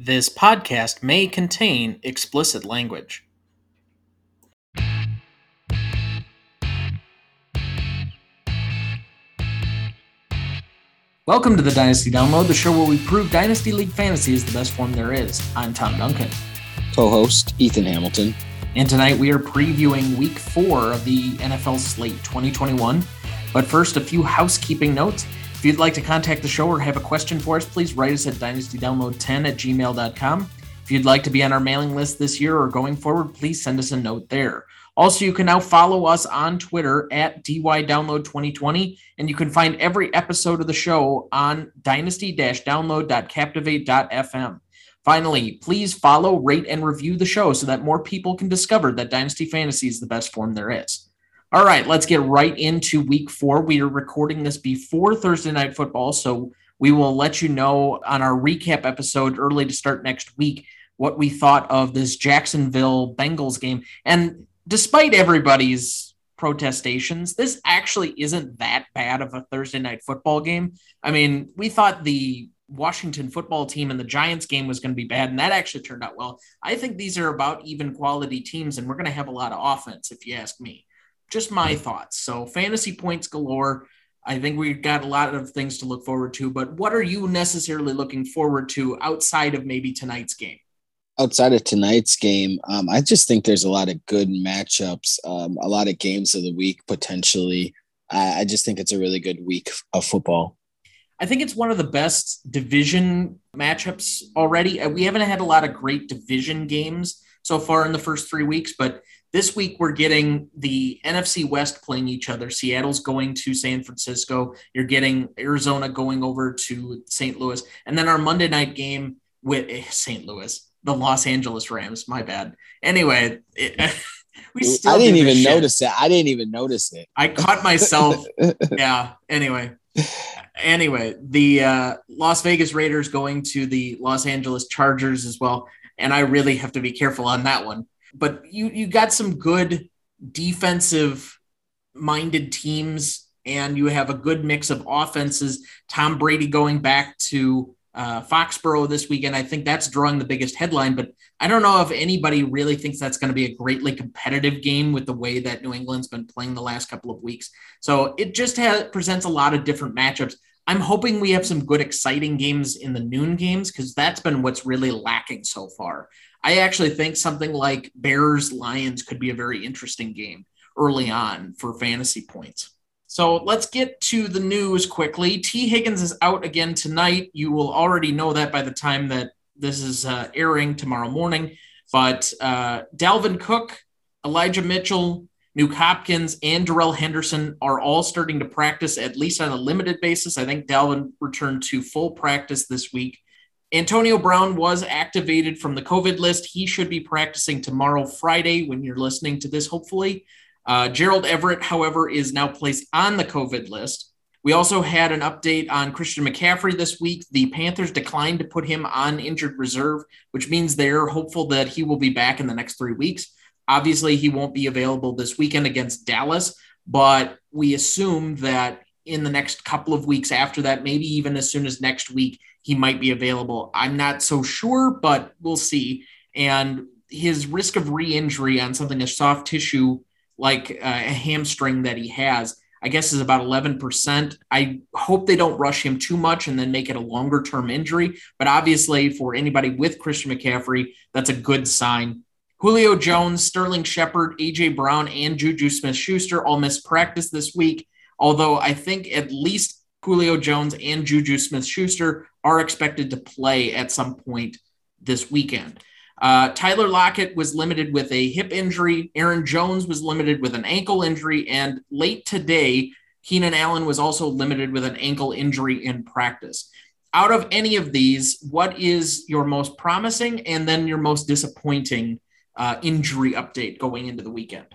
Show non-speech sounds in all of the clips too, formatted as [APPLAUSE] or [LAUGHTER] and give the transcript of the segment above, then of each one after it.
This podcast may contain explicit language. Welcome to the Dynasty Download, the show where we prove Dynasty League Fantasy is the best form there is. I'm Tom Duncan. Co host Ethan Hamilton. And tonight we are previewing week four of the NFL slate 2021. But first, a few housekeeping notes. If you'd like to contact the show or have a question for us, please write us at dynastydownload10 at gmail.com. If you'd like to be on our mailing list this year or going forward, please send us a note there. Also, you can now follow us on Twitter at DYDownload2020, and you can find every episode of the show on dynasty-download.captivate.fm. Finally, please follow, rate, and review the show so that more people can discover that Dynasty Fantasy is the best form there is. All right, let's get right into week four. We are recording this before Thursday night football, so we will let you know on our recap episode early to start next week what we thought of this Jacksonville Bengals game. And despite everybody's protestations, this actually isn't that bad of a Thursday night football game. I mean, we thought the Washington football team and the Giants game was going to be bad, and that actually turned out well. I think these are about even quality teams, and we're going to have a lot of offense, if you ask me just my thoughts. So fantasy points galore. I think we've got a lot of things to look forward to, but what are you necessarily looking forward to outside of maybe tonight's game? Outside of tonight's game, um, I just think there's a lot of good matchups, um, a lot of games of the week potentially. I, I just think it's a really good week of football. I think it's one of the best division matchups already. Uh, we haven't had a lot of great division games so far in the first three weeks, but this week, we're getting the NFC West playing each other. Seattle's going to San Francisco. You're getting Arizona going over to St. Louis. And then our Monday night game with eh, St. Louis, the Los Angeles Rams. My bad. Anyway, it, [LAUGHS] we still I didn't even shit. notice it. I didn't even notice it. I caught myself. [LAUGHS] yeah. Anyway. Anyway, the uh, Las Vegas Raiders going to the Los Angeles Chargers as well. And I really have to be careful on that one but you you got some good defensive minded teams and you have a good mix of offenses. Tom Brady going back to uh, Foxborough this weekend. I think that's drawing the biggest headline, but I don't know if anybody really thinks that's going to be a greatly competitive game with the way that New England's been playing the last couple of weeks. So it just presents a lot of different matchups. I'm hoping we have some good, exciting games in the noon games because that's been what's really lacking so far. I actually think something like Bears Lions could be a very interesting game early on for fantasy points. So let's get to the news quickly. Tee Higgins is out again tonight. You will already know that by the time that this is uh, airing tomorrow morning. But uh, Dalvin Cook, Elijah Mitchell, Nuk Hopkins, and Darrell Henderson are all starting to practice at least on a limited basis. I think Dalvin returned to full practice this week. Antonio Brown was activated from the COVID list. He should be practicing tomorrow, Friday, when you're listening to this, hopefully. Uh, Gerald Everett, however, is now placed on the COVID list. We also had an update on Christian McCaffrey this week. The Panthers declined to put him on injured reserve, which means they're hopeful that he will be back in the next three weeks. Obviously, he won't be available this weekend against Dallas, but we assume that in the next couple of weeks after that, maybe even as soon as next week, he might be available. I'm not so sure, but we'll see. And his risk of re injury on something as soft tissue like uh, a hamstring that he has, I guess, is about 11%. I hope they don't rush him too much and then make it a longer term injury. But obviously, for anybody with Christian McCaffrey, that's a good sign. Julio Jones, Sterling Shepard, AJ Brown, and Juju Smith Schuster all missed practice this week. Although I think at least Julio Jones and Juju Smith Schuster are expected to play at some point this weekend. Uh, Tyler Lockett was limited with a hip injury. Aaron Jones was limited with an ankle injury. And late today, Keenan Allen was also limited with an ankle injury in practice. Out of any of these, what is your most promising and then your most disappointing uh, injury update going into the weekend?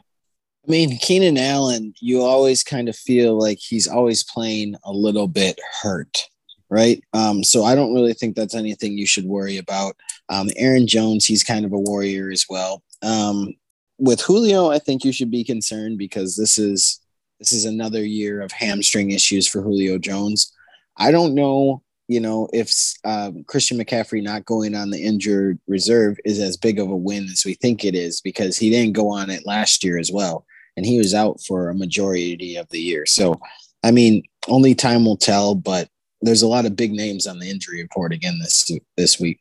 I mean, Keenan Allen, you always kind of feel like he's always playing a little bit hurt, right? Um, so I don't really think that's anything you should worry about. Um, Aaron Jones, he's kind of a warrior as well. Um, with Julio, I think you should be concerned because this is this is another year of hamstring issues for Julio Jones. I don't know you know, if um, Christian McCaffrey not going on the injured reserve is as big of a win as we think it is because he didn't go on it last year as well. And he was out for a majority of the year. So, I mean, only time will tell, but there's a lot of big names on the injury report again this this week.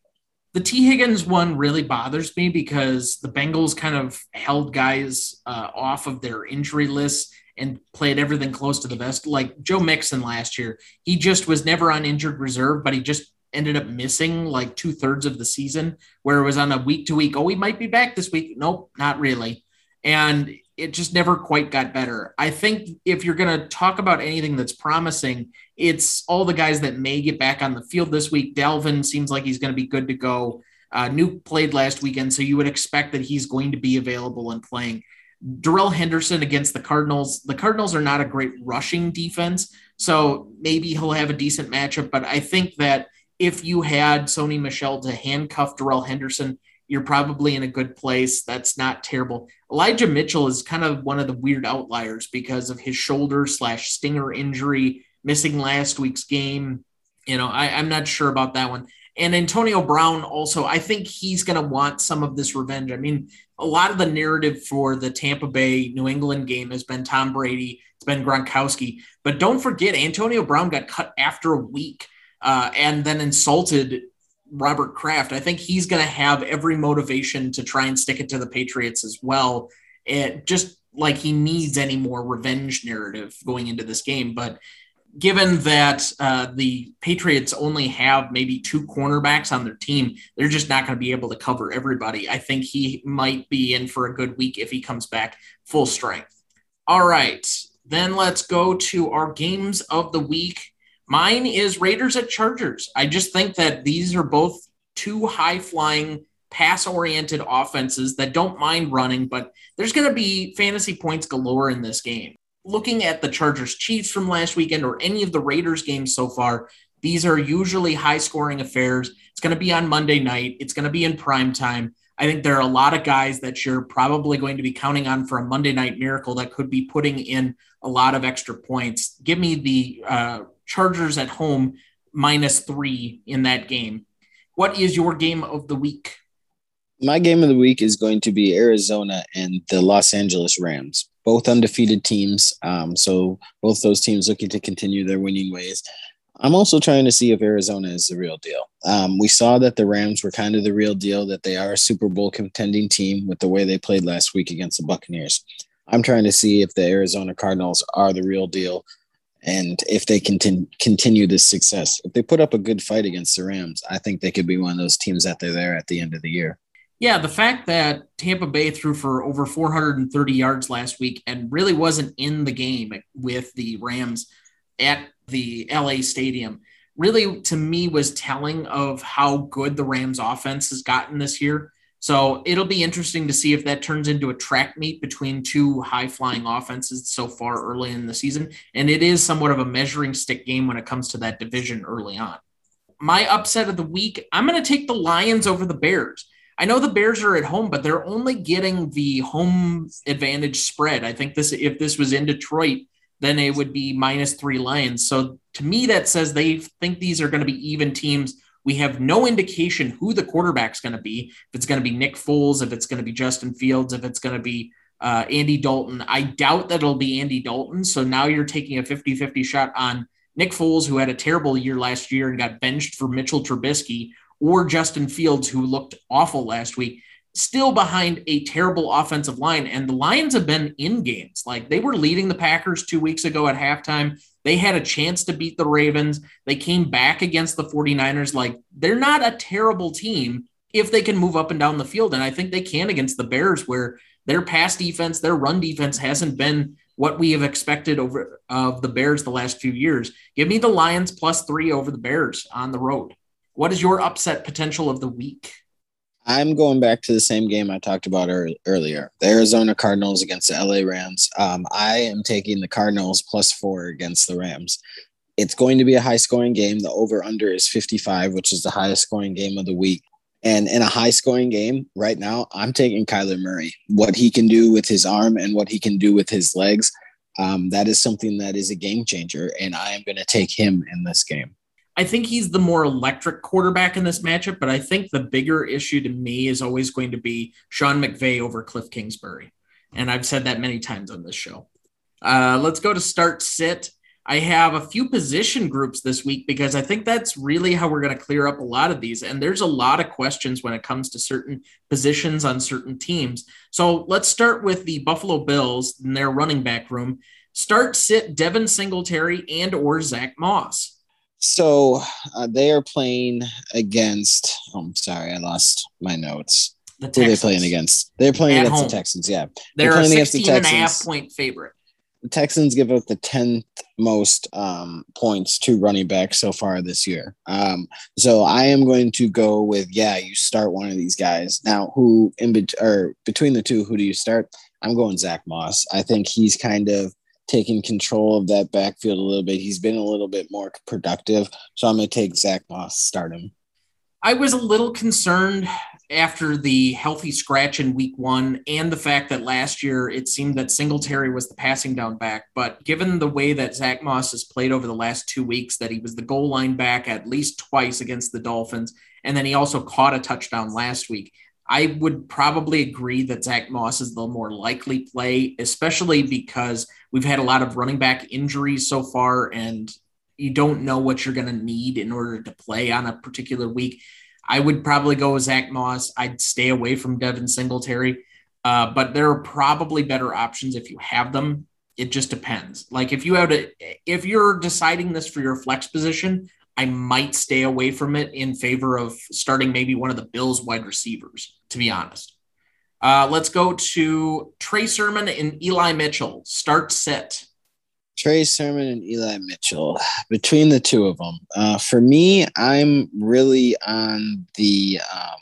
The Tee Higgins one really bothers me because the Bengals kind of held guys uh, off of their injury list and played everything close to the best. Like Joe Mixon last year, he just was never on injured reserve, but he just ended up missing like two thirds of the season, where it was on a week to week. Oh, he might be back this week. Nope, not really. And it just never quite got better. I think if you're going to talk about anything that's promising, it's all the guys that may get back on the field this week. Dalvin seems like he's going to be good to go. Uh, Nuk played last weekend, so you would expect that he's going to be available and playing. Darrell Henderson against the Cardinals. The Cardinals are not a great rushing defense, so maybe he'll have a decent matchup. But I think that if you had Sony Michel to handcuff Darrell Henderson, you're probably in a good place. That's not terrible. Elijah Mitchell is kind of one of the weird outliers because of his shoulder slash stinger injury, missing last week's game. You know, I, I'm not sure about that one. And Antonio Brown also, I think he's going to want some of this revenge. I mean, a lot of the narrative for the Tampa Bay New England game has been Tom Brady, it's been Gronkowski. But don't forget, Antonio Brown got cut after a week uh, and then insulted Robert Kraft. I think he's going to have every motivation to try and stick it to the Patriots as well. It just like he needs any more revenge narrative going into this game. But given that uh, the Patriots only have maybe two cornerbacks on their team, they're just not going to be able to cover everybody. I think he might be in for a good week if he comes back full strength. All right, then let's go to our games of the week. Mine is Raiders at Chargers. I just think that these are both two high flying, pass oriented offenses that don't mind running, but there's going to be fantasy points galore in this game looking at the Chargers Chiefs from last weekend or any of the Raiders games so far, these are usually high scoring affairs. It's going to be on Monday night, it's going to be in prime time. I think there are a lot of guys that you're probably going to be counting on for a Monday night miracle that could be putting in a lot of extra points. Give me the uh, Chargers at home minus three in that game. What is your game of the week? My game of the week is going to be Arizona and the Los Angeles Rams both undefeated teams. Um, so both those teams looking to continue their winning ways. I'm also trying to see if Arizona is the real deal. Um, we saw that the Rams were kind of the real deal, that they are a Super Bowl contending team with the way they played last week against the Buccaneers. I'm trying to see if the Arizona Cardinals are the real deal and if they can continue this success. If they put up a good fight against the Rams, I think they could be one of those teams that they're there at the end of the year yeah, the fact that Tampa Bay threw for over 430 yards last week and really wasn't in the game with the Rams at the LA stadium really to me was telling of how good the Rams offense has gotten this year. So it'll be interesting to see if that turns into a track meet between two high flying offenses so far early in the season. And it is somewhat of a measuring stick game when it comes to that division early on. My upset of the week, I'm going to take the Lions over the Bears. I know the Bears are at home, but they're only getting the home advantage spread. I think this if this was in Detroit, then it would be minus three Lions. So to me, that says they think these are going to be even teams. We have no indication who the quarterback's going to be. If it's going to be Nick Foles, if it's going to be Justin Fields, if it's going to be uh, Andy Dalton. I doubt that it'll be Andy Dalton. So now you're taking a 50 50 shot on Nick Foles, who had a terrible year last year and got benched for Mitchell Trubisky, or Justin Fields, who looked awful last week, still behind a terrible offensive line. And the Lions have been in games. Like they were leading the Packers two weeks ago at halftime. They had a chance to beat the Ravens. They came back against the 49ers. Like they're not a terrible team if they can move up and down the field. And I think they can against the Bears, where their pass defense, their run defense hasn't been what we have expected over of the Bears the last few years. Give me the Lions plus three over the Bears on the road. What is your upset potential of the week? I'm going back to the same game I talked about earlier the Arizona Cardinals against the LA Rams. Um, I am taking the Cardinals plus four against the Rams. It's going to be a high scoring game. The over under is 55, which is the highest scoring game of the week. And in a high scoring game right now, I'm taking Kyler Murray. What he can do with his arm and what he can do with his legs, um, that is something that is a game changer. And I am going to take him in this game. I think he's the more electric quarterback in this matchup, but I think the bigger issue to me is always going to be Sean McVay over Cliff Kingsbury. And I've said that many times on this show. Uh, let's go to start sit. I have a few position groups this week because I think that's really how we're going to clear up a lot of these. And there's a lot of questions when it comes to certain positions on certain teams. So let's start with the Buffalo Bills and their running back room. Start sit Devin Singletary and or Zach Moss. So uh, they are playing against. Oh, I'm sorry, I lost my notes. The Who are they playing against? They're playing At against home. the Texans. Yeah, they're, they're playing a 16 against the Texans. and a half point favorite the Texans give up the 10th most um, points to running back so far this year. Um, so I am going to go with, yeah, you start one of these guys. Now, who in be- or between the two, who do you start? I'm going Zach Moss. I think he's kind of taking control of that backfield a little bit. He's been a little bit more productive. So I'm going to take Zach Moss, start him. I was a little concerned after the healthy scratch in week one and the fact that last year it seemed that Singletary was the passing down back. But given the way that Zach Moss has played over the last two weeks, that he was the goal line back at least twice against the Dolphins, and then he also caught a touchdown last week. I would probably agree that Zach Moss is the more likely play, especially because we've had a lot of running back injuries so far, and you don't know what you're going to need in order to play on a particular week. I would probably go with Zach Moss. I'd stay away from Devin Singletary, uh, but there are probably better options if you have them. It just depends. Like if you have to, if you're deciding this for your flex position, I might stay away from it in favor of starting maybe one of the Bills wide receivers, to be honest. Uh, let's go to Trey Sermon and Eli Mitchell. Start set. Trey Sermon and Eli Mitchell. Between the two of them, uh, for me, I'm really on the um,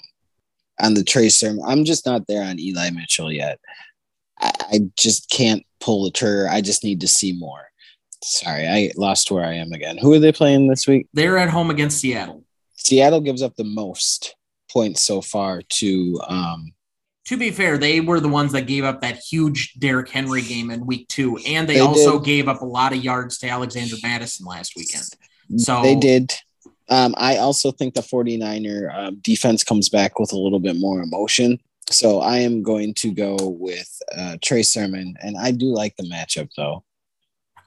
on the Trey Sermon. I'm just not there on Eli Mitchell yet. I, I just can't pull the trigger. I just need to see more. Sorry, I lost where I am again. Who are they playing this week? They're at home against Seattle. Seattle gives up the most points so far to um, to be fair, they were the ones that gave up that huge Derrick Henry game in week two, and they, they also did. gave up a lot of yards to Alexander Mattison last weekend. So they did. Um, I also think the 49er um, defense comes back with a little bit more emotion. So I am going to go with uh, Trey Sermon, and I do like the matchup though.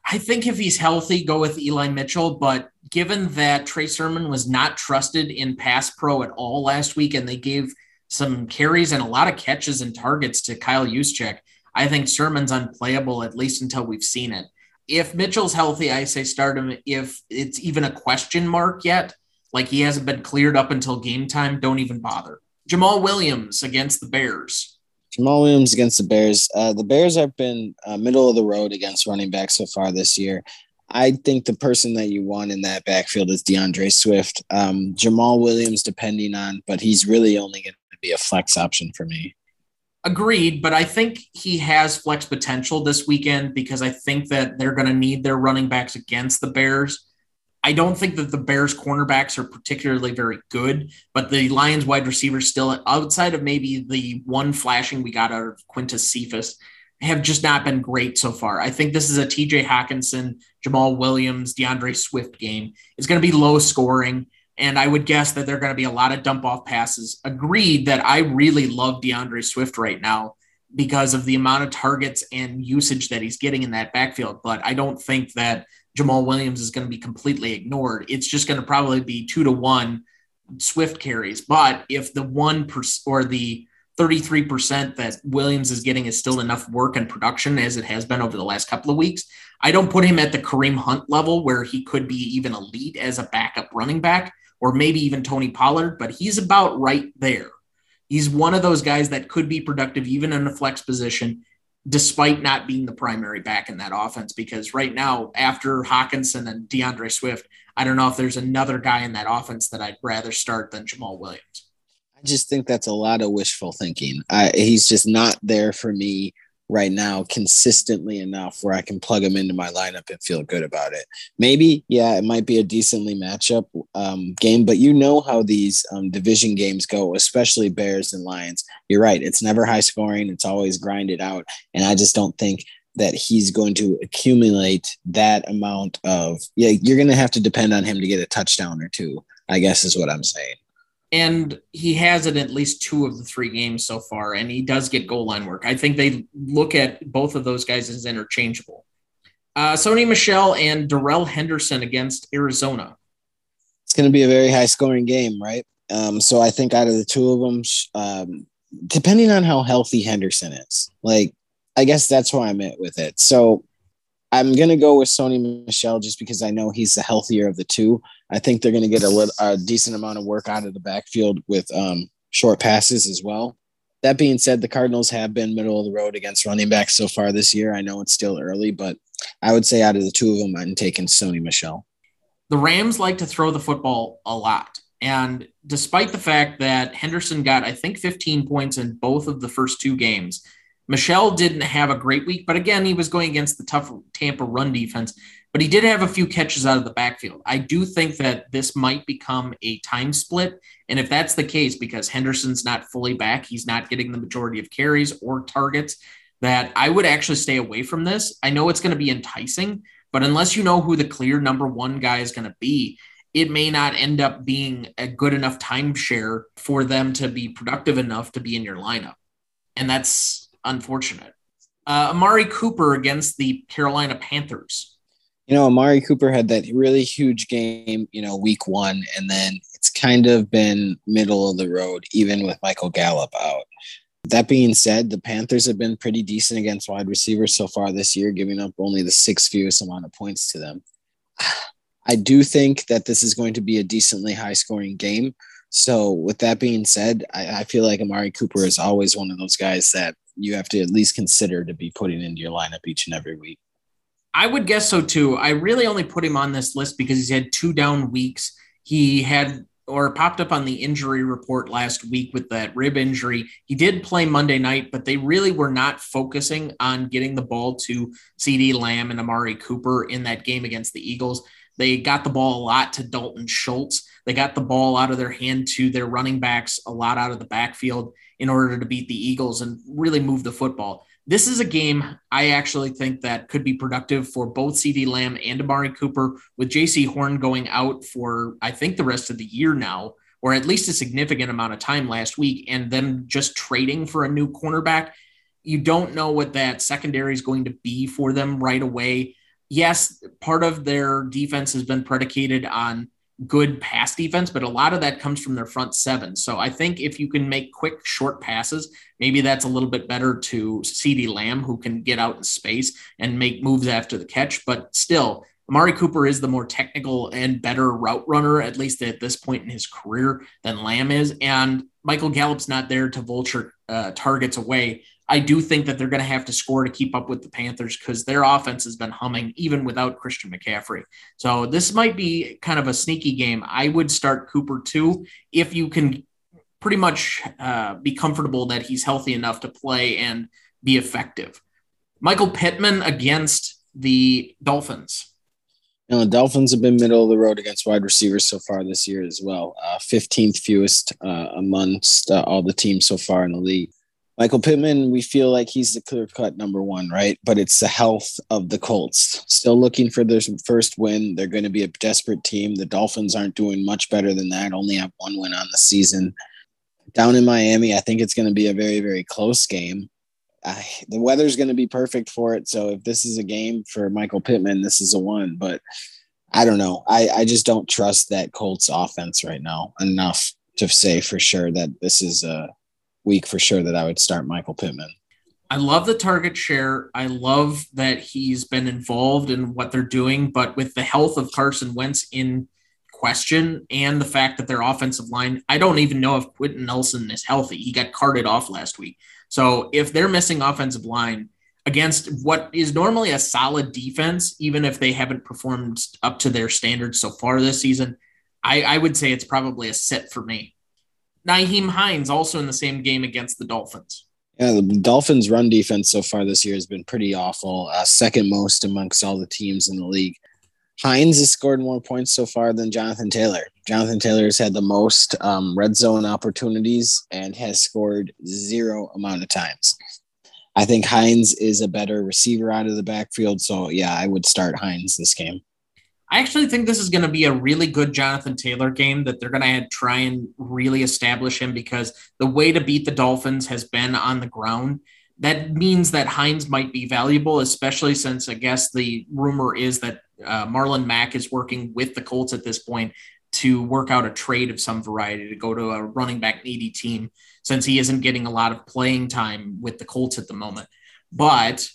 I think if he's healthy, go with Eli Mitchell. But given that Trey Sermon was not trusted in pass pro at all last week, and they gave some carries and a lot of catches and targets to Kyle Juszczyk. I think Sermon's unplayable at least until we've seen it. If Mitchell's healthy, I say start him. If it's even a question mark yet, like he hasn't been cleared up until game time, don't even bother. Jamaal Williams against the Bears. Jamaal Williams against the Bears. Uh, the Bears have been uh, middle of the road against running back so far this year. I think the person that you want in that backfield is DeAndre Swift. Um, Jamaal Williams, depending on, but he's really only going to be a flex option for me. Agreed, but I think he has flex potential this weekend because I think that they're going to need their running backs against the Bears. I don't think that the Bears cornerbacks are particularly very good, but the Lions wide receivers still outside of maybe the one flashing we got out of Quintez Cephus have just not been great so far. I think this is a TJ Hockenson, Jamaal Williams, DeAndre Swift game. It's going to be low scoring. And I would guess that there are going to be a lot of dump off passes. Agreed that I really love DeAndre Swift right now because of the amount of targets and usage that he's getting in that backfield. But I don't think that Jamaal Williams is going to be completely ignored. It's just going to probably be two to one Swift carries. But if the one per, or the 33% that Williams is getting is still enough work and production as it has been over the last couple of weeks, I don't put him at the Kareem Hunt level where he could be even elite as a backup running back or maybe even Tony Pollard, but he's about right there. He's one of those guys that could be productive even in a flex position, despite not being the primary back in that offense. Because right now, after Hockenson and DeAndre Swift, I don't know if there's another guy in that offense that I'd rather start than Jamaal Williams. I just think that's a lot of wishful thinking. I, he's just not there for me right now consistently enough where I can plug him into my lineup and feel good about it. Maybe, yeah, it might be a decently matchup um, game, but you know how these um, division games go, especially Bears and Lions. You're right; it's never high scoring; it's always grinded out, and I just don't think that he's going to accumulate that amount of yeah you're going to have to depend on him to get a touchdown or two i guess is what i'm saying and he has it at least two of the three games so far and he does get goal line work. I think they look at both of those guys as interchangeable. Uh, sony Michel and darrell henderson against arizona. It's going to be a very high scoring game right? Um, so i think out of the two of them um, depending on how healthy henderson is like I guess that's why I'm at with it. So I'm gonna go with Sony Michel just because I know he's the healthier of the two. I think they're gonna get a, little, a decent amount of work out of the backfield with um, short passes as well. That being said, the Cardinals have been middle of the road against running backs so far this year. I know it's still early, but I would say out of the two of them, I'm taking Sony Michel. The Rams like to throw the football a lot. And despite the fact that Henderson got, I think, 15 points in both of the first two games, Michel didn't have a great week, but again, he was going against the tough Tampa run defense, but he did have a few catches out of the backfield. I do think that this might become a time split. And if that's the case, because Henderson's not fully back, he's not getting the majority of carries or targets, that I would actually stay away from this. I know it's going to be enticing, but unless you know who the clear number one guy is going to be, it may not end up being a good enough timeshare for them to be productive enough to be in your lineup. And that's unfortunate. Uh, Amari Cooper against the Carolina Panthers. You know, Amari Cooper had that really huge game, you know, week one, and then it's kind of been middle of the road, even with Michael Gallup out. That being said, the Panthers have been pretty decent against wide receivers so far this year, giving up only the sixth fewest amount of points to them. [SIGHS] I do think that this is going to be a decently high scoring game. So, with that being said, I, I feel like Amari Cooper is always one of those guys that you have to at least consider to be putting into your lineup each and every week. I would guess so too. I really only put him on this list because he's had two down weeks. He had or popped up on the injury report last week with that rib injury. He did play Monday night, but they really were not focusing on getting the ball to CeeDee Lamb and Amari Cooper in that game against the Eagles. They got the ball a lot to Dalton Schultz. They got the ball out of their hand to their running backs a lot out of the backfield in order to beat the Eagles and really move the football. This is a game I actually think that could be productive for both CeeDee Lamb and Amari Cooper, with Jaycee Horn going out for, I think, the rest of the year now, or at least a significant amount of time last week, and them just trading for a new cornerback. You don't know what that secondary is going to be for them right away. Yes, part of their defense has been predicated on good pass defense, but a lot of that comes from their front seven. So I think if you can make quick, short passes, maybe that's a little bit better to CeeDee Lamb, who can get out in space and make moves after the catch. But still, Amari Cooper is the more technical and better route runner, at least at this point in his career, than Lamb is. And Michael Gallup's not there to vulture uh, targets away. I do think that they're going to have to score to keep up with the Panthers because their offense has been humming even without Christian McCaffrey. So this might be kind of a sneaky game. I would start Cooper too if you can pretty much uh, be comfortable that he's healthy enough to play and be effective. Michael Pittman against the Dolphins. The Dolphins have been middle of the road against wide receivers so far this year as well. Uh, 15th fewest uh, amongst uh, all the teams so far in the league. Michael Pittman, we feel like he's the clear cut number one, right? But it's the health of the Colts. Still looking for their first win. They're going to be a desperate team. The Dolphins aren't doing much better than that, only have one win on the season. Down in Miami, I think it's going to be a very, very close game. I, the weather's going to be perfect for it. So if this is a game for Michael Pittman, this is a one. But I don't know. I, I just don't trust that Colts offense right now enough to say for sure that this is a week for sure that I would start Michael Pittman. I love the target share. I love that he's been involved in what they're doing, but with the health of Carson Wentz in question and the fact that their offensive line, I don't even know if Quenton Nelson is healthy. He got carted off last week. So if they're missing offensive line against what is normally a solid defense, even if they haven't performed up to their standards so far this season, I, I would say it's probably a sit for me. Nyheim Hines also in the same game against the Dolphins. Yeah, the Dolphins' run defense so far this year has been pretty awful, uh, second most amongst all the teams in the league. Hines has scored more points so far than Jonathan Taylor. Jonathan Taylor has had the most um, red zone opportunities and has scored zero amount of times. I think Hines is a better receiver out of the backfield. So yeah, I would start Hines this game. I actually think this is going to be a really good Jonathan Taylor game that they're going to try and really establish him because the way to beat the Dolphins has been on the ground. That means that Hines might be valuable, especially since I guess the rumor is that uh, Marlon Mack is working with the Colts at this point to work out a trade of some variety to go to a running back needy team since he isn't getting a lot of playing time with the Colts at the moment. But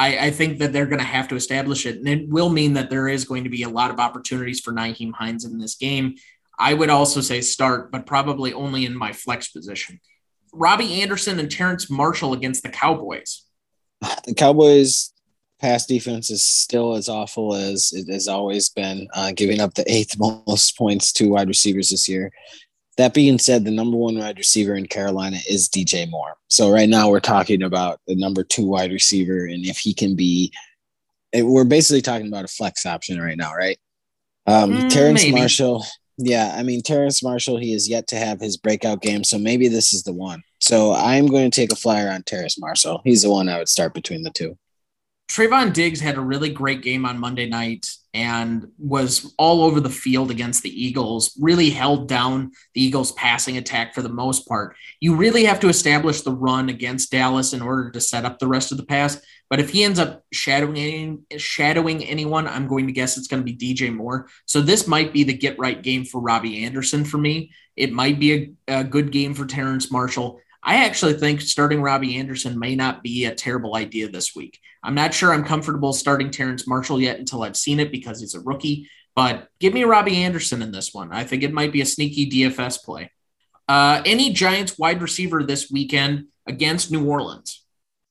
I, I think that they're going to have to establish it. And it will mean that there is going to be a lot of opportunities for Nyheim Hines in this game. I would also say start, but probably only in my flex position. Robbie Anderson and Terrence Marshall against the Cowboys. [SIGHS] The Cowboys pass defense is still as awful as it has always been, uh, giving up the eighth [LAUGHS] most points to wide receivers this year. That being said, the number one wide receiver in Carolina is DJ Moore. So right now we're talking about the number two wide receiver, and if he can be, we're basically talking about a flex option right now, right? Um, mm, Terrace maybe. Marshall, yeah, I mean Terrence Marshall, he is yet to have his breakout game, so maybe this is the one. So I'm going to take a flyer on Terrace Marshall. He's the one I would start between the two. Trevon Diggs had a really great game on Monday night and was all over the field against the Eagles, really held down the Eagles' passing attack for the most part. You really have to establish the run against Dallas in order to set up the rest of the pass. But if he ends up shadowing shadowing anyone, I'm going to guess it's going to be DJ Moore. So this might be the get right game for Robbie Anderson for me. It might be a, a good game for Terrence Marshall. I actually think starting Robbie Anderson may not be a terrible idea this week. I'm not sure I'm comfortable starting Terrence Marshall yet until I've seen it because he's a rookie, but give me Robbie Anderson in this one. I think it might be a sneaky DFS play. Uh, any Giants wide receiver this weekend against New Orleans?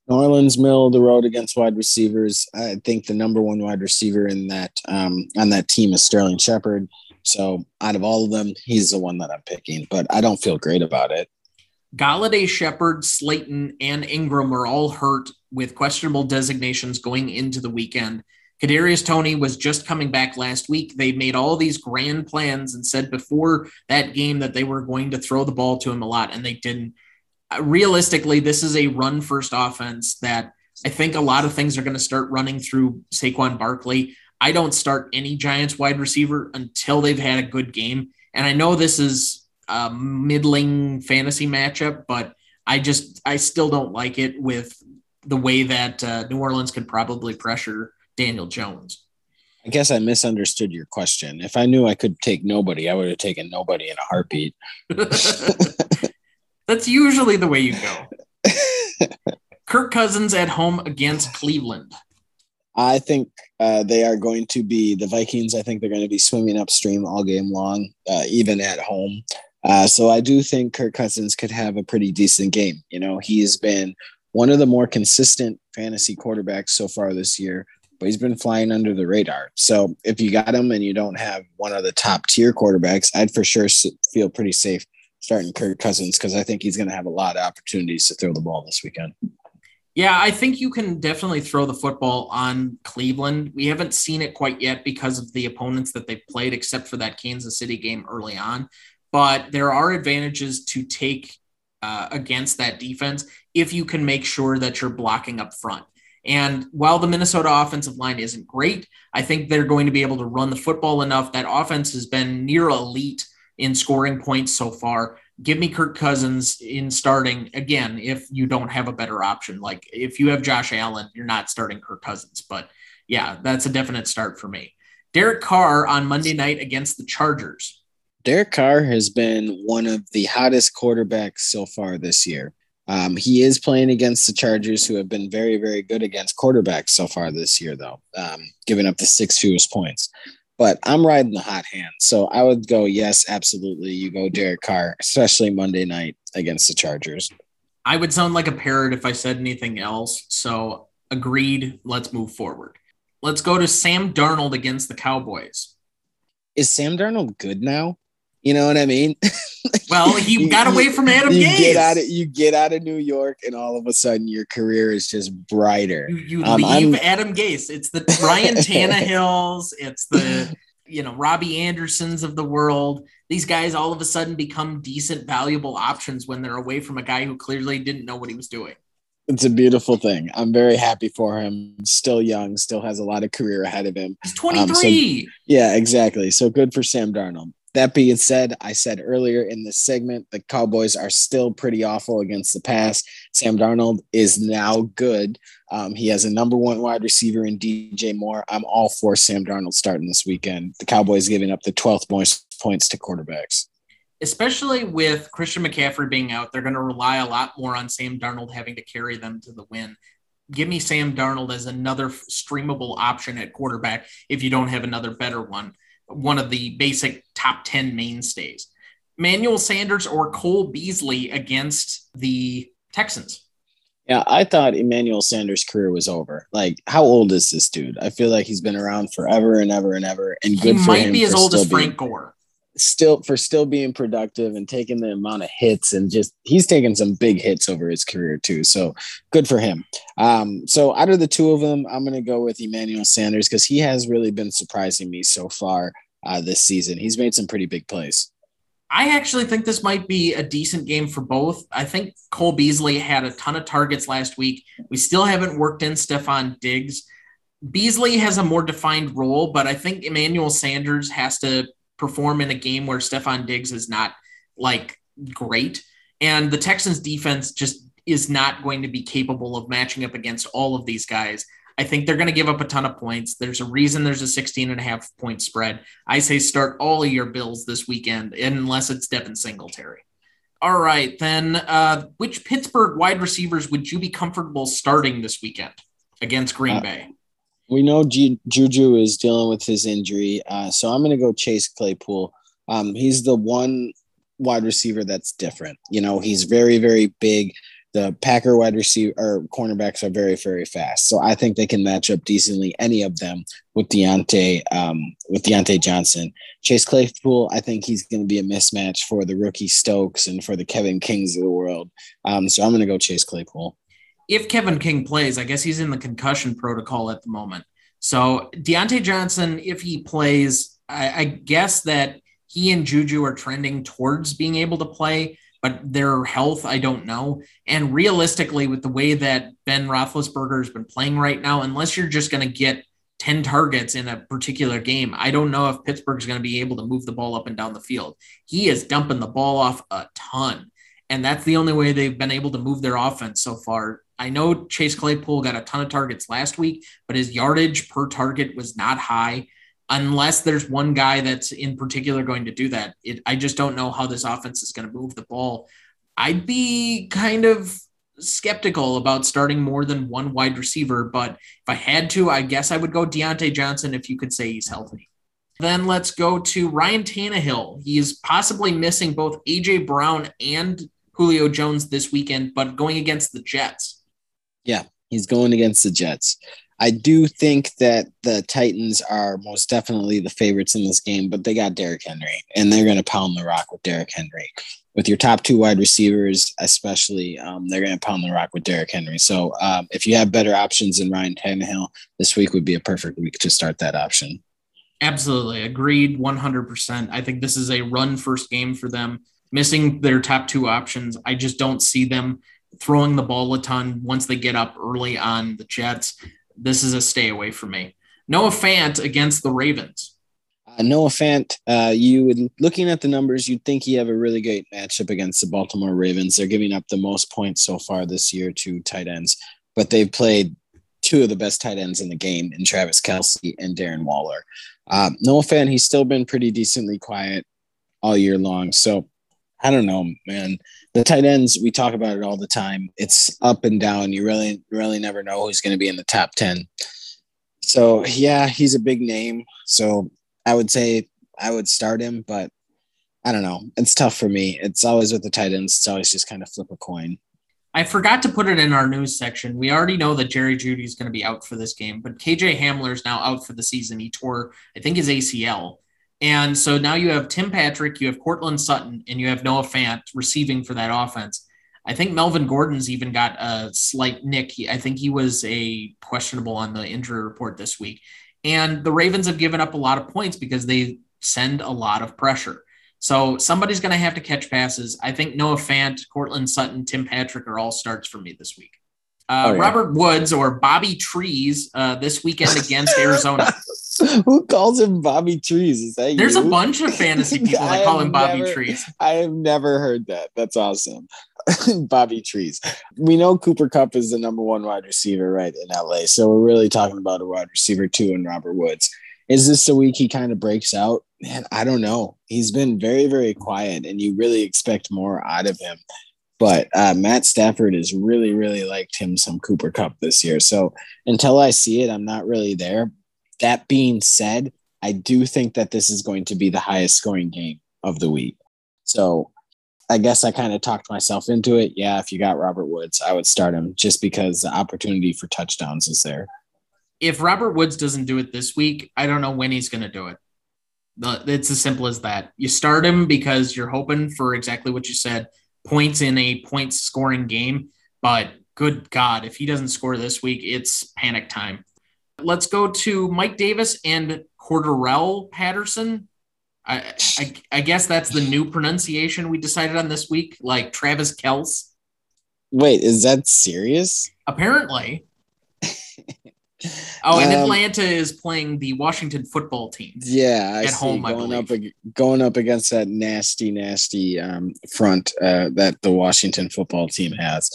New Orleans middle of the road against wide receivers. I think the number one wide receiver in that um, on that team is Sterling Shepard. So out of all of them, he's the one that I'm picking, but I don't feel great about it. Golladay, Shepard, Slayton, and Ingram are all hurt with questionable designations going into the weekend. Kadarius Toney was just coming back last week. They made all these grand plans and said before that game that they were going to throw the ball to him a lot, and they didn't. Uh, realistically, this is a run first offense that I think a lot of things are going to start running through Saquon Barkley. I don't start any Giants wide receiver until they've had a good game. And I know this is a middling fantasy matchup, but I just I still don't like it with the way that uh, New Orleans could probably pressure Daniel Jones. I guess I misunderstood your question. If I knew I could take nobody, I would have taken nobody in a heartbeat. [LAUGHS] That's usually the way you go. [LAUGHS] Kirk Cousins at home against Cleveland. I think uh, they are going to be the Vikings. I think they're going to be swimming upstream all game long, uh, even at home. Uh, so I do think Kirk Cousins could have a pretty decent game. You know, he's been one of the more consistent fantasy quarterbacks so far this year, but he's been flying under the radar. So if you got him and you don't have one of the top tier quarterbacks, I'd for sure feel pretty safe starting Kirk Cousins because I think he's going to have a lot of opportunities to throw the ball this weekend. Yeah, I think you can definitely throw the football on Cleveland. We haven't seen it quite yet because of the opponents that they've played, except for that Kansas City game early on but there are advantages to take uh, against that defense if you can make sure that you're blocking up front. And while the Minnesota offensive line isn't great, I think they're going to be able to run the football enough. That offense has been near elite in scoring points so far. Give me Kirk Cousins in starting again if you don't have a better option. Like if you have Josh Allen, you're not starting Kirk Cousins. But yeah, that's a definite start for me. Derek Carr on Monday night against the Chargers. Derek Carr has been one of the hottest quarterbacks so far this year. Um, he is playing against the Chargers, who have been very, very good against quarterbacks so far this year, though, um, giving up the six fewest points. But I'm riding the hot hand. So I would go, yes, absolutely. You go Derek Carr, especially Monday night against the Chargers. I would sound like a parrot if I said anything else. So agreed. Let's move forward. Let's go to Sam Darnold against the Cowboys. Is Sam Darnold good now? You know what I mean? [LAUGHS] well, he you, got away from Adam you Gase. Get out of, you get out of New York, and all of a sudden, your career is just brighter. You, you um, leave I'm, Adam Gase. It's the Ryan Tannehills. It's the you know Robbie Andersons of the world. These guys all of a sudden become decent, valuable options when they're away from a guy who clearly didn't know what he was doing. It's a beautiful thing. I'm very happy for him. Still young, still has a lot of career ahead of him. He's 23. Um, so, yeah, exactly. So good for Sam Darnold. That being said, I said earlier in this segment, the Cowboys are still pretty awful against the pass. Sam Darnold is now good. Um, he has a number one wide receiver in DJ Moore. I'm all for Sam Darnold starting this weekend. The Cowboys giving up the 12th most points to quarterbacks. Especially with Christian McCaffrey being out, they're going to rely a lot more on Sam Darnold having to carry them to the win. Give me Sam Darnold as another streamable option at quarterback if you don't have another better one one of the basic top 10 mainstays. Manuel Sanders or Cole Beasley against the Texans. Yeah, I thought Emmanuel Sanders' career was over. Like, how old is this dude? I feel like he's been around forever and ever and ever. And good he for might him be as old as Frank being, Gore. Still for still being productive and taking the amount of hits and just he's taken some big hits over his career too. So good for him. Um, so out of the two of them, I'm gonna go with Emmanuel Sanders because he has really been surprising me so far uh, this season. He's made some pretty big plays. I actually think this might be a decent game for both. I think Cole Beasley had a ton of targets last week. We still haven't worked in Stefon Diggs. Beasley has a more defined role, but I think Emmanuel Sanders has to perform in a game where Stefon Diggs is not like great. And the Texans defense just is not going to be capable of matching up against all of these guys. I think they're going to give up a ton of points. There's a reason there's a 16 and a half point spread. I say start all of your Bills this weekend, unless it's Devin Singletary. All right, then, uh, which Pittsburgh wide receivers would you be comfortable starting this weekend against Green uh, Bay? We know Juju is dealing with his injury, uh, so I'm going to go Chase Claypool. Um, he's the one wide receiver that's different. You know, he's very, very big the Packer wide receiver or cornerbacks are very, very fast. So I think they can match up decently, any of them, with Diontae, um, with Diontae Johnson. Chase Claypool, I think he's going to be a mismatch for the rookie Stokes and for the Kevin Kings of the world. Um, so I'm going to go Chase Claypool. If Kevin King plays, I guess he's in the concussion protocol at the moment. So Diontae Johnson, if he plays, I, I guess that he and Juju are trending towards being able to play but their health, I don't know. And realistically, with the way that Ben Roethlisberger has been playing right now, unless you're just going to get 10 targets in a particular game, I don't know if Pittsburgh's going to be able to move the ball up and down the field. He is dumping the ball off a ton. And that's the only way they've been able to move their offense so far. I know Chase Claypool got a ton of targets last week, but his yardage per target was not high unless there's one guy that's in particular going to do that. It, I just don't know how this offense is going to move the ball. I'd be kind of skeptical about starting more than one wide receiver, but if I had to, I guess I would go Diontae Johnson if you could say he's healthy. Then let's go to Ryan Tannehill. He is possibly missing both AJ Brown and Julio Jones this weekend, but going against the Jets. Yeah, he's going against the Jets. I do think that the Titans are most definitely the favorites in this game, but they got Derrick Henry, and they're going to pound the rock with Derrick Henry. With your top two wide receivers, especially, um, they're going to pound the rock with Derrick Henry. So um, if you have better options than Ryan Tannehill, this week would be a perfect week to start that option. Absolutely. Agreed 100%. I think this is a run first game for them. Missing their top two options, I just don't see them throwing the ball a ton once they get up early on the Jets this is a stay away for me. Noah Fant against the Ravens. Uh, Noah Fant, uh, you would looking at the numbers, you'd think he have a really great matchup against the Baltimore Ravens. They're giving up the most points so far this year to tight ends, but they've played two of the best tight ends in the game in Travis Kelce and Darren Waller. Um, Noah Fant, he's still been pretty decently quiet all year long. So I don't know, man. The tight ends, we talk about it all the time. It's up and down. You really, really never know who's going to be in the top 10. So, yeah, he's a big name. So, I would say I would start him, but I don't know. It's tough for me. It's always with the tight ends, it's always just kind of flip a coin. I forgot to put it in our news section. We already know that Jerry Jeudy is going to be out for this game, but KJ Hamler is now out for the season. He tore, I think, his ACL. And so now you have Tim Patrick, you have Courtland Sutton, and you have Noah Fant receiving for that offense. I think Melvin Gordon's even got a slight nick. I think he was a questionable on the injury report this week. And the Ravens have given up a lot of points because they send a lot of pressure. So somebody's going to have to catch passes. I think Noah Fant, Courtland Sutton, Tim Patrick are all starts for me this week. Uh, oh, yeah. Robert Woods or Bobby Trees uh, this weekend against Arizona. [LAUGHS] [LAUGHS] Who calls him Bobby Trees? Is that There's you? a bunch of fantasy [LAUGHS] people that call him Bobby never, Trees. I have never heard that. That's awesome. [LAUGHS] Bobby Trees. We know Cooper Kupp is the number one wide receiver right in LA. So we're really talking about a wide receiver two in Robert Woods. Is this the week he kind of breaks out? Man, I don't know. He's been very, very quiet, and you really expect more out of him. But uh, Matt Stafford has really, really liked him some Cooper Kupp this year. So until I see it, I'm not really there. That being said, I do think that this is going to be the highest scoring game of the week. So I guess I kind of talked myself into it. Yeah, if you got Robert Woods, I would start him just because the opportunity for touchdowns is there. If Robert Woods doesn't do it this week, I don't know when he's going to do it. It's as simple as that. You start him because you're hoping for exactly what you said points in a points scoring game. But good God, if he doesn't score this week, it's panic time. Let's go to Mike Davis and Cordarrelle Patterson. I, I, I, guess that's the new pronunciation we decided on this week, like Travis Kelce. Wait, is that serious? Apparently. oh, and [LAUGHS] um, Atlanta is playing the Washington football team. Yeah, I at home, going up going up against that nasty, nasty um, front uh, that the Washington football team has.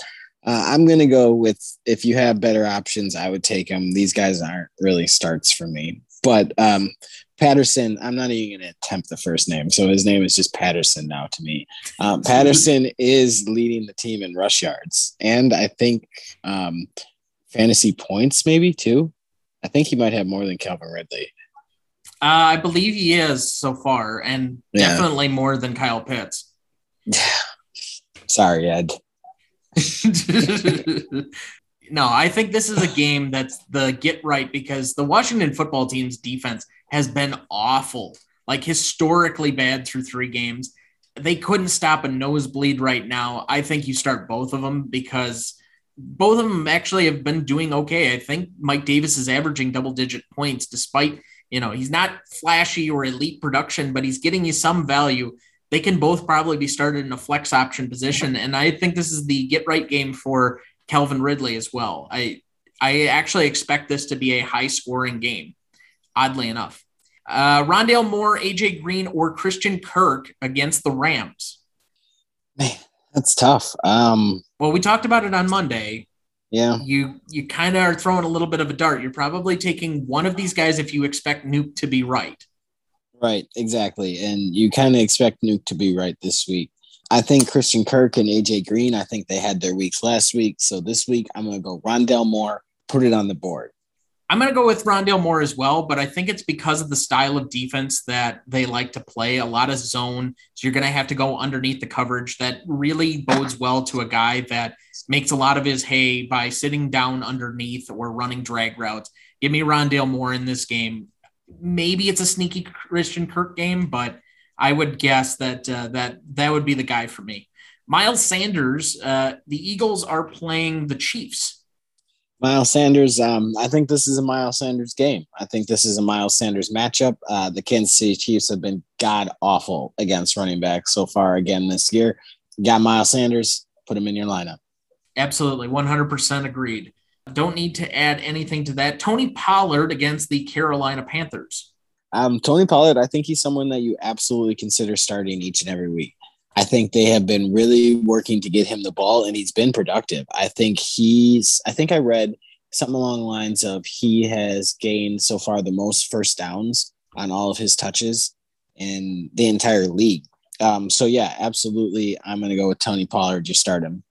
Uh, I'm going to go with if you have better options, I would take them. These guys aren't really starts for me. But um, Patterson, I'm not even going to attempt the first name. So his name is just Patterson now to me. Um, [LAUGHS] Patterson is leading the team in rush yards. And I think um, fantasy points, maybe too. I think he might have more than Calvin Ridley. Uh, I believe he is so far, and yeah. definitely more than Kyle Pitts. [LAUGHS] Sorry, Ed. [LAUGHS] no, I think this is a game that's the get right because the Washington football team's defense has been awful, like historically bad through three games. They couldn't stop a nosebleed right now. I think you start both of them because both of them actually have been doing okay. I think Mike Davis is averaging double digit points despite, you know, he's not flashy or elite production, but he's getting you some value they can both probably be started in a flex option position. And I think this is the get right game for Calvin Ridley as well. I I actually expect this to be a high scoring game, oddly enough. Uh, Rondale Moore, AJ Green, or Christian Kirk against the Rams. Man, that's tough. Um, well, we talked about it on Monday. Yeah. You you kind of are throwing a little bit of a dart. You're probably taking one of these guys if you expect Nuk to be right. Right, exactly. And you kind of expect Nuk to be right this week. I think Christian Kirk and AJ Green, I think they had their weeks last week. So this week, I'm going to go Rondale Moore, put it on the board. I'm going to go with Rondale Moore as well, but I think it's because of the style of defense that they like to play a lot of zone. So you're going to have to go underneath the coverage. That really bodes well to a guy that makes a lot of his hay by sitting down underneath or running drag routes. Give me Rondale Moore in this game maybe it's a sneaky Christian Kirk game, but I would guess that uh, that that would be the guy for me. Miles Sanders, uh, the Eagles are playing the Chiefs. Miles Sanders, um, I think this is a Miles Sanders game. I think this is a Miles Sanders matchup. Uh, the Kansas City Chiefs have been god awful against running backs so far again this year. You got Miles Sanders, put him in your lineup. Absolutely, 100% agreed. Don't need to add anything to that. Tony Pollard against the Carolina Panthers. Um, Tony Pollard, I think he's someone that you absolutely consider starting each and every week. I think they have been really working to get him the ball, and he's been productive. I think he's, I think I read something along the lines of he has gained so far the most first downs on all of his touches in the entire league. Um, so, yeah, absolutely. I'm going to go with Tony Pollard. Just start him.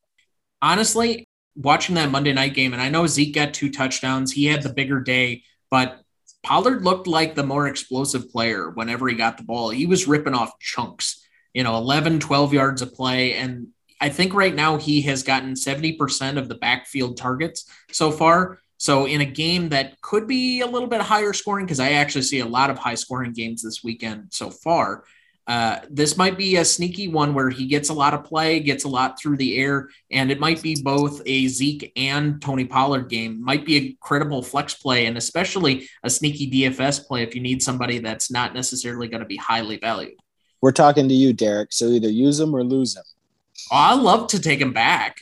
Honestly, watching that Monday night game, and I know Zeke got two touchdowns. He had the bigger day, but Pollard looked like the more explosive player whenever he got the ball. He was ripping off chunks, you know, 11, 12 yards of play. And I think right now he has gotten 70% of the backfield targets so far. So in a game that could be a little bit higher scoring, because I actually see a lot of high scoring games this weekend so far, uh, this might be a sneaky one where he gets a lot of play, gets a lot through the air, and it might be both a Zeke and Tony Pollard game. Might be a credible flex play, and especially a sneaky DFS play if you need somebody that's not necessarily going to be highly valued. We're talking to you, Derek. So either use him or lose him. Oh, I love to take him back.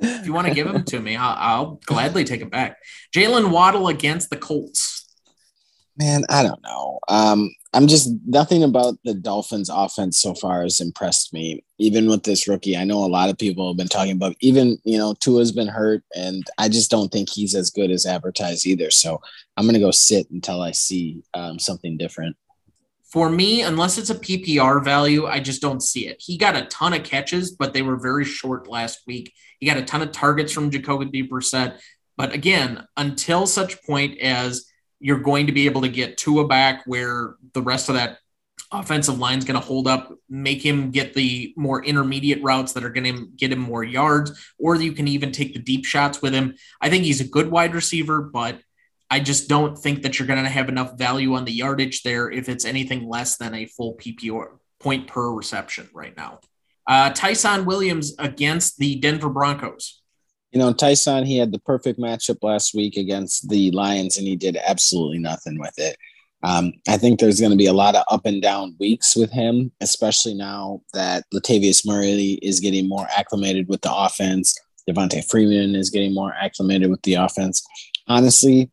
If you want to give him to me, I'll, I'll gladly take him back. Jalen Waddle against the Colts. Man, I don't know. Um, I'm just nothing about the Dolphins offense so far has impressed me. Even with this rookie, I know a lot of people have been talking about even, you know, Tua's been hurt and I just don't think he's as good as advertised either. So I'm going to go sit until I see um, something different. For me, unless it's a PPR value, I just don't see it. He got a ton of catches, but they were very short last week. He got a ton of targets from Jacoby Brissett. But again, until such point as you're going to be able to get Tua back where the rest of that offensive line is going to hold up, make him get the more intermediate routes that are going to get him more yards, or you can even take the deep shots with him. I think he's a good wide receiver, but I just don't think that you're going to have enough value on the yardage there if it's anything less than a full PPR point per reception right now. Uh, Ty'Son Williams against the Denver Broncos. You know, Ty'Son, he had the perfect matchup last week against the Lions, and he did absolutely nothing with it. Um, I think there's going to be a lot of up and down weeks with him, especially now that Latavius Murray is getting more acclimated with the offense. Devonta Freeman is getting more acclimated with the offense. Honestly,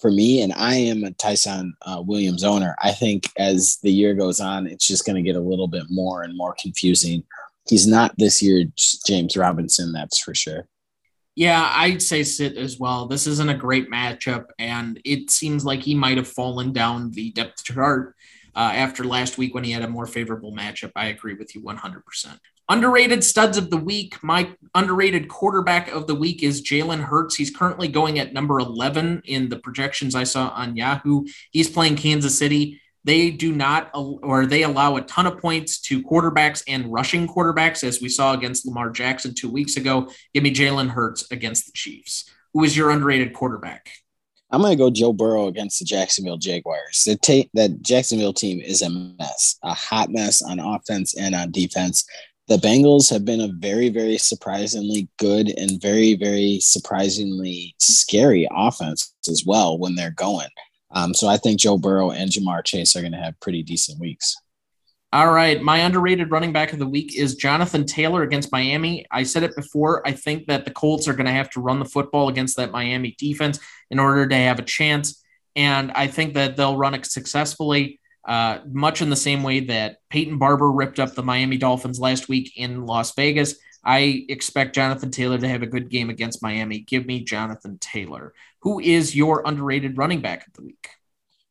for me, and I am a Ty'Son uh, Williams owner, I think as the year goes on, it's just going to get a little bit more and more confusing. He's not this year James Robinson, that's for sure. Yeah, I'd say sit as well. This isn't a great matchup, and it seems like he might have fallen down the depth chart uh, after last week when he had a more favorable matchup. I agree with you 100%. Underrated studs of the week. My underrated quarterback of the week is Jalen Hurts. He's currently going at number 11 in the projections I saw on Yahoo. He's playing Kansas City. They do not, or they allow a ton of points to quarterbacks and rushing quarterbacks, as we saw against Lamar Jackson two weeks ago. Give me Jalen Hurts against the Chiefs. Who is your underrated quarterback? I'm going to go Joe Burrow against the Jacksonville Jaguars. The ta- that Jacksonville team is a mess, a hot mess on offense and on defense. The Bengals have been a very, very surprisingly good and very, very surprisingly scary offense as well when they're going. Um, so I think Joe Burrow and Ja'Marr Chase are going to have pretty decent weeks. All right. My underrated running back of the week is Jonathan Taylor against Miami. I said it before. I think that the Colts are going to have to run the football against that Miami defense in order to have a chance. And I think that they'll run it successfully, uh, much in the same way that Peyton Barber ripped up the Miami Dolphins last week in Las Vegas. I expect Jonathan Taylor to have a good game against Miami. Give me Jonathan Taylor. Who is your underrated running back of the week?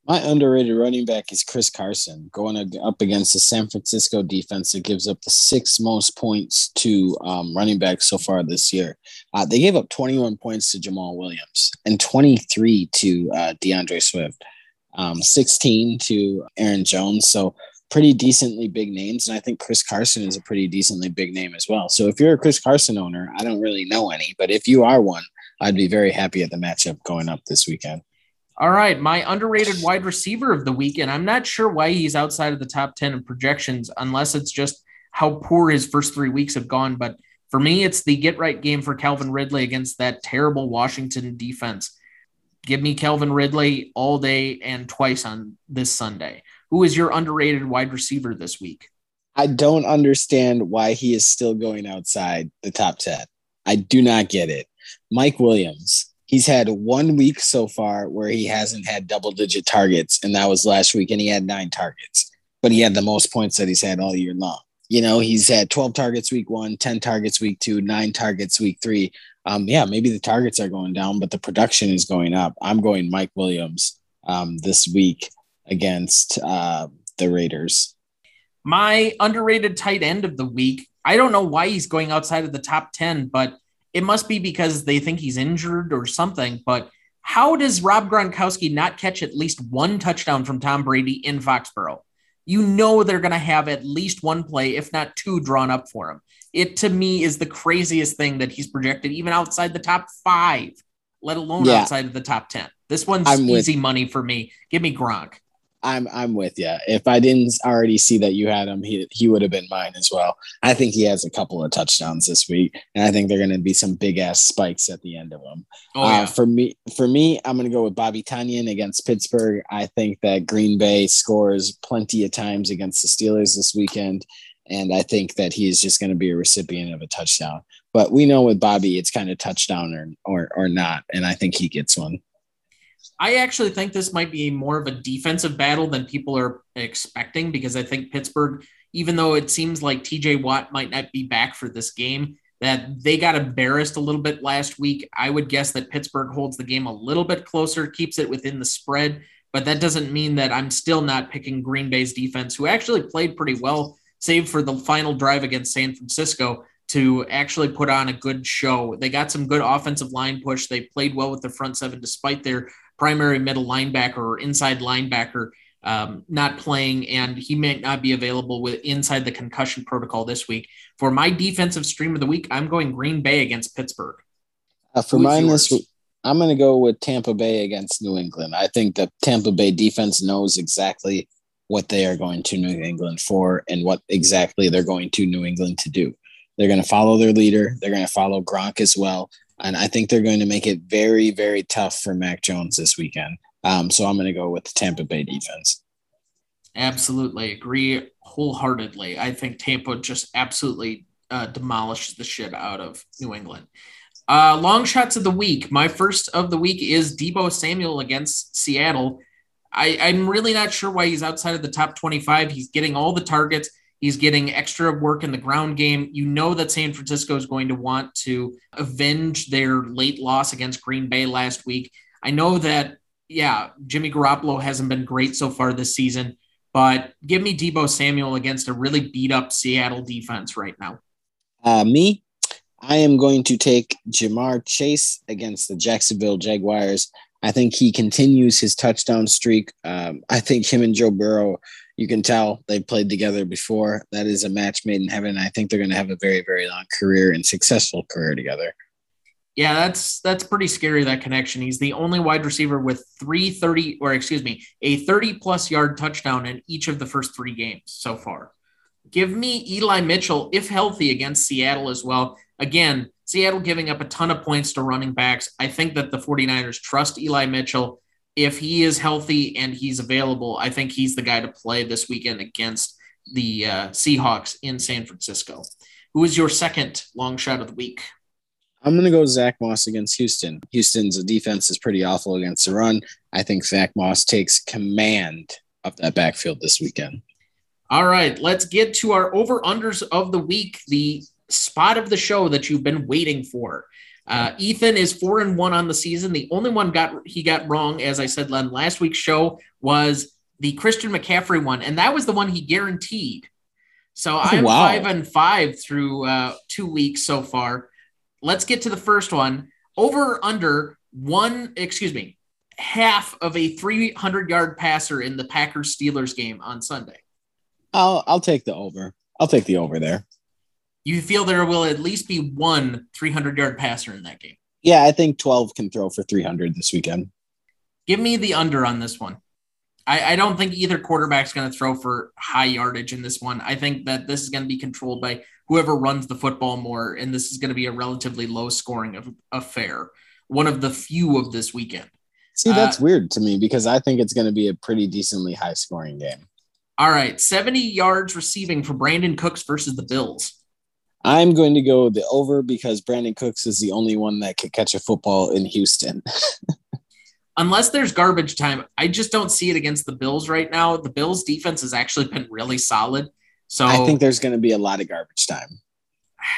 My underrated running back is Chris Carson going up against the San Francisco defense that gives up the six most points to um, running backs so far this year. Uh, they gave up 21 points to Jamaal Williams and 23 to uh, D'Andre Swift, um, 16 to Aaron Jones. So pretty decently big names. And I think Chris Carson is a pretty decently big name as well. So if you're a Chris Carson owner, I don't really know any, but if you are one, I'd be very happy at the matchup going up this weekend. All right, my underrated wide receiver of the week, and I'm not sure why he's outside of the top 10 in projections, unless it's just how poor his first three weeks have gone. But for me, it's the get right game for Calvin Ridley against that terrible Washington defense. Give me Calvin Ridley all day and twice on this Sunday. Who is your underrated wide receiver this week? I don't understand why he is still going outside the top 10. I do not get it. Mike Williams, he's had one week so far where he hasn't had double digit targets, and that was last week, and he had nine targets, but he had the most points that he's had all year long. You know, he's had 12 targets week one, 10 targets week two, nine targets week three. Um, yeah, maybe the targets are going down, but the production is going up. I'm going Mike Williams um, this week against uh, the Raiders. My underrated tight end of the week. I don't know why he's going outside of the top 10, but it must be because they think he's injured or something. But how does Rob Gronkowski not catch at least one touchdown from Tom Brady in Foxborough? You know they're going to have at least one play, if not two, drawn up for him. It to me is the craziest thing that he's projected, even outside the top five, let alone yeah. outside of the top 10. This one's I'm easy with- money for me. Give me Gronk. I'm I'm with you. If I didn't already see that you had him, he he would have been mine as well. I think he has a couple of touchdowns this week, and I think they're going to be some big ass spikes at the end of them. Oh, uh, yeah. for me, for me, I'm going to go with Bobby Tonyan against Pittsburgh. I think that Green Bay scores plenty of times against the Steelers this weekend, and I think that he is just going to be a recipient of a touchdown. But we know with Bobby, it's kind of touchdown or or or not, and I think he gets one. I actually think this might be more of a defensive battle than people are expecting because I think Pittsburgh, even though it seems like TJ Watt might not be back for this game, that they got embarrassed a little bit last week. I would guess that Pittsburgh holds the game a little bit closer, keeps it within the spread, but that doesn't mean that I'm still not picking Green Bay's defense, who actually played pretty well, save for the final drive against San Francisco to actually put on a good show. They got some good offensive line push. They played well with the front seven despite their primary middle linebacker or inside linebacker um, not playing, and he may not be available with inside the concussion protocol this week. For my defensive stream of the week, I'm going Green Bay against Pittsburgh. Uh, for Who's mine yours? this I'm going to go with Tampa Bay against New England. I think the Tampa Bay defense knows exactly what they are going to New England for and what exactly they're going to New England to do. They're going to follow their leader. They're going to follow Gronk as well. And I think they're going to make it very, very tough for Mac Jones this weekend. Um, so I'm going to go with the Tampa Bay defense. Absolutely agree wholeheartedly. I think Tampa just absolutely uh, demolishes the shit out of New England. Uh, long shots of the week. My first of the week is Deebo Samuel against Seattle. I, I'm really not sure why he's outside of the top 25. He's getting all the targets. He's getting extra work in the ground game. You know that San Francisco is going to want to avenge their late loss against Green Bay last week. I know that, yeah, Jimmy Garoppolo hasn't been great so far this season, but give me Deebo Samuel against a really beat up Seattle defense right now. Uh, me, I am going to take Ja'Marr Chase against the Jacksonville Jaguars. I think he continues his touchdown streak. Um, I think him and Joe Burrow you can tell they played together before. That is a match made in heaven. I think they're going to have a very, very long career and successful career together. Yeah, that's that's pretty scary that connection. He's the only wide receiver with 330 or excuse me, a 30 plus yard touchdown in each of the first 3 games so far. Give me Eli Mitchell if healthy against Seattle as well. Again, Seattle giving up a ton of points to running backs. I think that the 49ers trust Eli Mitchell if he is healthy and he's available, I think he's the guy to play this weekend against the uh, Seahawks in San Francisco. Who is your second long shot of the week? I'm going to go Zach Moss against Houston. Houston's defense is pretty awful against the run. I think Zach Moss takes command of that backfield this weekend. All right, let's get to our over unders of the week, the spot of the show that you've been waiting for. Uh, Ethan is four and one on the season. The only one got he got wrong, as I said on last week's show, was the Christian McCaffrey one, and that was the one he guaranteed. So oh, I'm wow. five and five through uh, two weeks so far. Let's get to the first one. Over under one, excuse me, half of a 300 yard passer in the Packers Steelers game on Sunday. I'll I'll take the over. I'll take the over there you feel there will at least be one 300 yard passer in that game. Yeah, I think 12 can throw for 300 this weekend. Give me the under on this one. I, I don't think either quarterback's going to throw for high yardage in this one. I think that this is going to be controlled by whoever runs the football more, and this is going to be a relatively low scoring affair. One of the few of this weekend. See, that's uh, weird to me because I think it's going to be a pretty decently high scoring game. All right, 70 yards receiving for Brandin Cooks versus the Bills. I'm going to go the over because Brandin Cooks is the only one that could catch a football in Houston. [LAUGHS] Unless there's garbage time, I just don't see it against the Bills right now. The Bills defense has actually been really solid. So I think there's going to be a lot of garbage time. [SIGHS]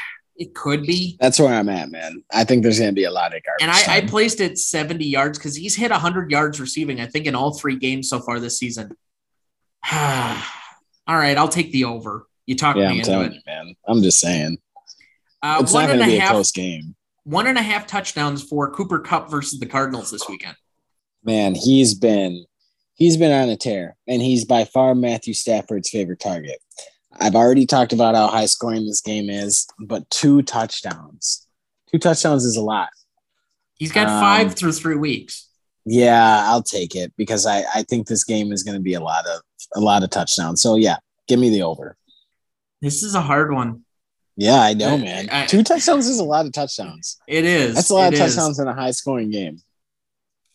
It could be. That's where I'm at, man. I think there's going to be a lot of garbage. And I, I placed it 70 yards because he's hit 100 yards receiving, I think, in all three games so far this season. [SIGHS] all right, I'll take the over. You talked yeah, me I'm into it, you, man. I'm just saying. Uh, it's not going to be half, a close game. One and a half touchdowns for Cooper Kupp versus the Cardinals this weekend. Man, he's been he's been on a tear, and he's by far Matthew Stafford's favorite target. I've already talked about how high scoring this game is, but two touchdowns, two touchdowns is a lot. He's got um, five through three weeks. Yeah, I'll take it because I, I think this game is going to be a lot of a lot of touchdowns. So yeah, give me the over. This is a hard one. Yeah, I know, man. I, Two touchdowns is a lot of touchdowns. It is. That's a lot of touchdowns is. in a high scoring game.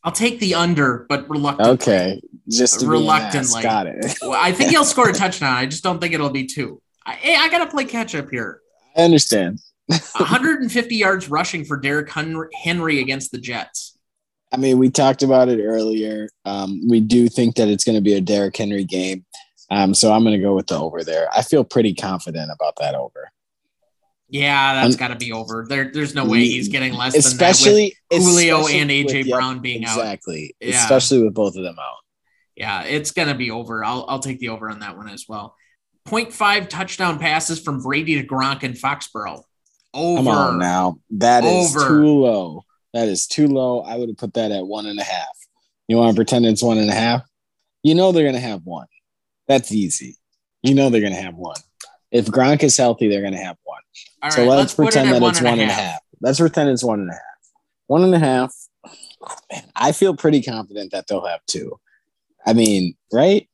I'll take the under, but reluctantly. Okay, just reluctantly. Got it. [LAUGHS] well, I think he'll score a [LAUGHS] touchdown. I just don't think it'll be two. I, hey, I gotta play catch up here. I understand. [LAUGHS] 150 yards rushing for Derrick Henry against the Jets. I mean, we talked about it earlier. Um, we do think that it's going to be a Derrick Henry game. Um, so I'm going to go with the over there. I feel pretty confident about that over. Yeah, that's got to be over. There, there's no way he's getting less especially, than that with Julio especially and AJ with, Brown being exactly, out. Exactly. Yeah. Especially with both of them out. Yeah, it's going to be over. I'll, I'll take the over on that one as well. 0.5 touchdown passes from Brady to Gronk in Foxborough. Over. Come on now. That is over. too low. That is too low. I would have put that at one and a half. You want to pretend it's one and a half? You know they're going to have one. That's easy. You know they're going to have one. If Gronk is healthy, they're going to have one. All so right, let's, let's pretend that it's one and a half. half. Let's pretend it's one and a half. One and a half. Man, I feel pretty confident that they'll have two. I mean, right?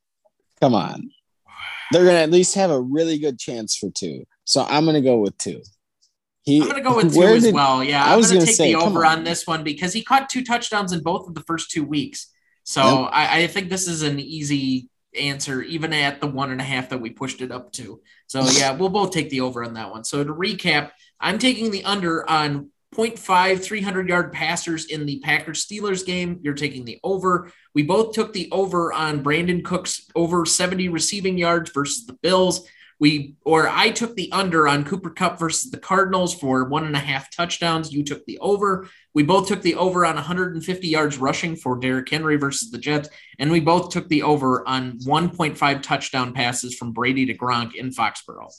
Come on. They're going to at least have a really good chance for two. So I'm going to go with two. He, I'm going to go with two as did, well. Yeah, I I'm was going to take say, the over on. on. this one because he caught two touchdowns in both of the first two weeks. So yep. I, I think this is an easy answer, even at the one and a half that we pushed it up to. So yeah, we'll both take the over on that one. So to recap, I'm taking the under on 0.5 300 yard passers in the Packers Steelers game. You're taking the over. We both took the over on Brandin Cooks over 70 receiving yards versus the Bills. We or I took the under on Cooper Kupp versus the Cardinals for one and a half touchdowns. You took the over. We both took the over on 150 yards rushing for Derrick Henry versus the Jets, and we both took the over on 1.5 touchdown passes from Brady to Gronk in Foxborough.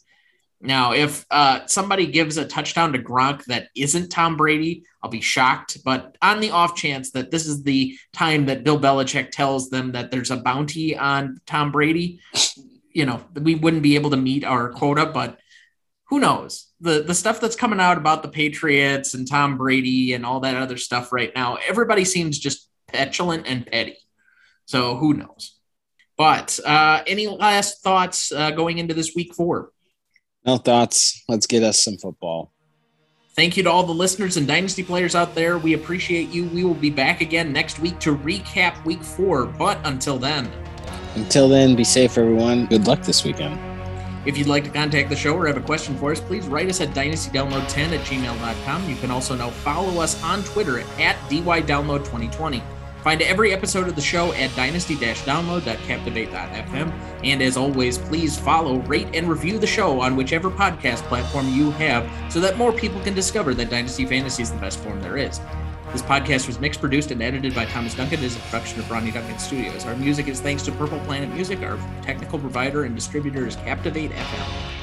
Now, if uh, somebody gives a touchdown to Gronk that isn't Tom Brady, I'll be shocked. But on the off chance that this is the time that Bill Belichick tells them that there's a bounty on Tom Brady, you know, we wouldn't be able to meet our quota. But who knows? The the stuff that's coming out about the Patriots and Tom Brady and all that other stuff right now, everybody seems just petulant and petty. So who knows? But uh, any last thoughts uh, going into this week four? No thoughts. Let's get us some football. Thank you to all the listeners and Dynasty players out there. We appreciate you. We will be back again next week to recap week four. But until then, until then, be safe, everyone. Good luck this weekend. If you'd like to contact the show or have a question for us, please write us at dynastydownload10 at gmail.com. You can also now follow us on Twitter at dydownload2020. Find every episode of the show at dynasty-download.captivate.fm. And as always, please follow, rate, and review the show on whichever podcast platform you have so that more people can discover that Dynasty Fantasy is the best form there is. This podcast was mixed, produced, and edited by Thomas Duncan. It is a production of Ronnie Duncan Studios. Our music is thanks to Purple Planet Music. Our technical provider and distributor is Captivate FM.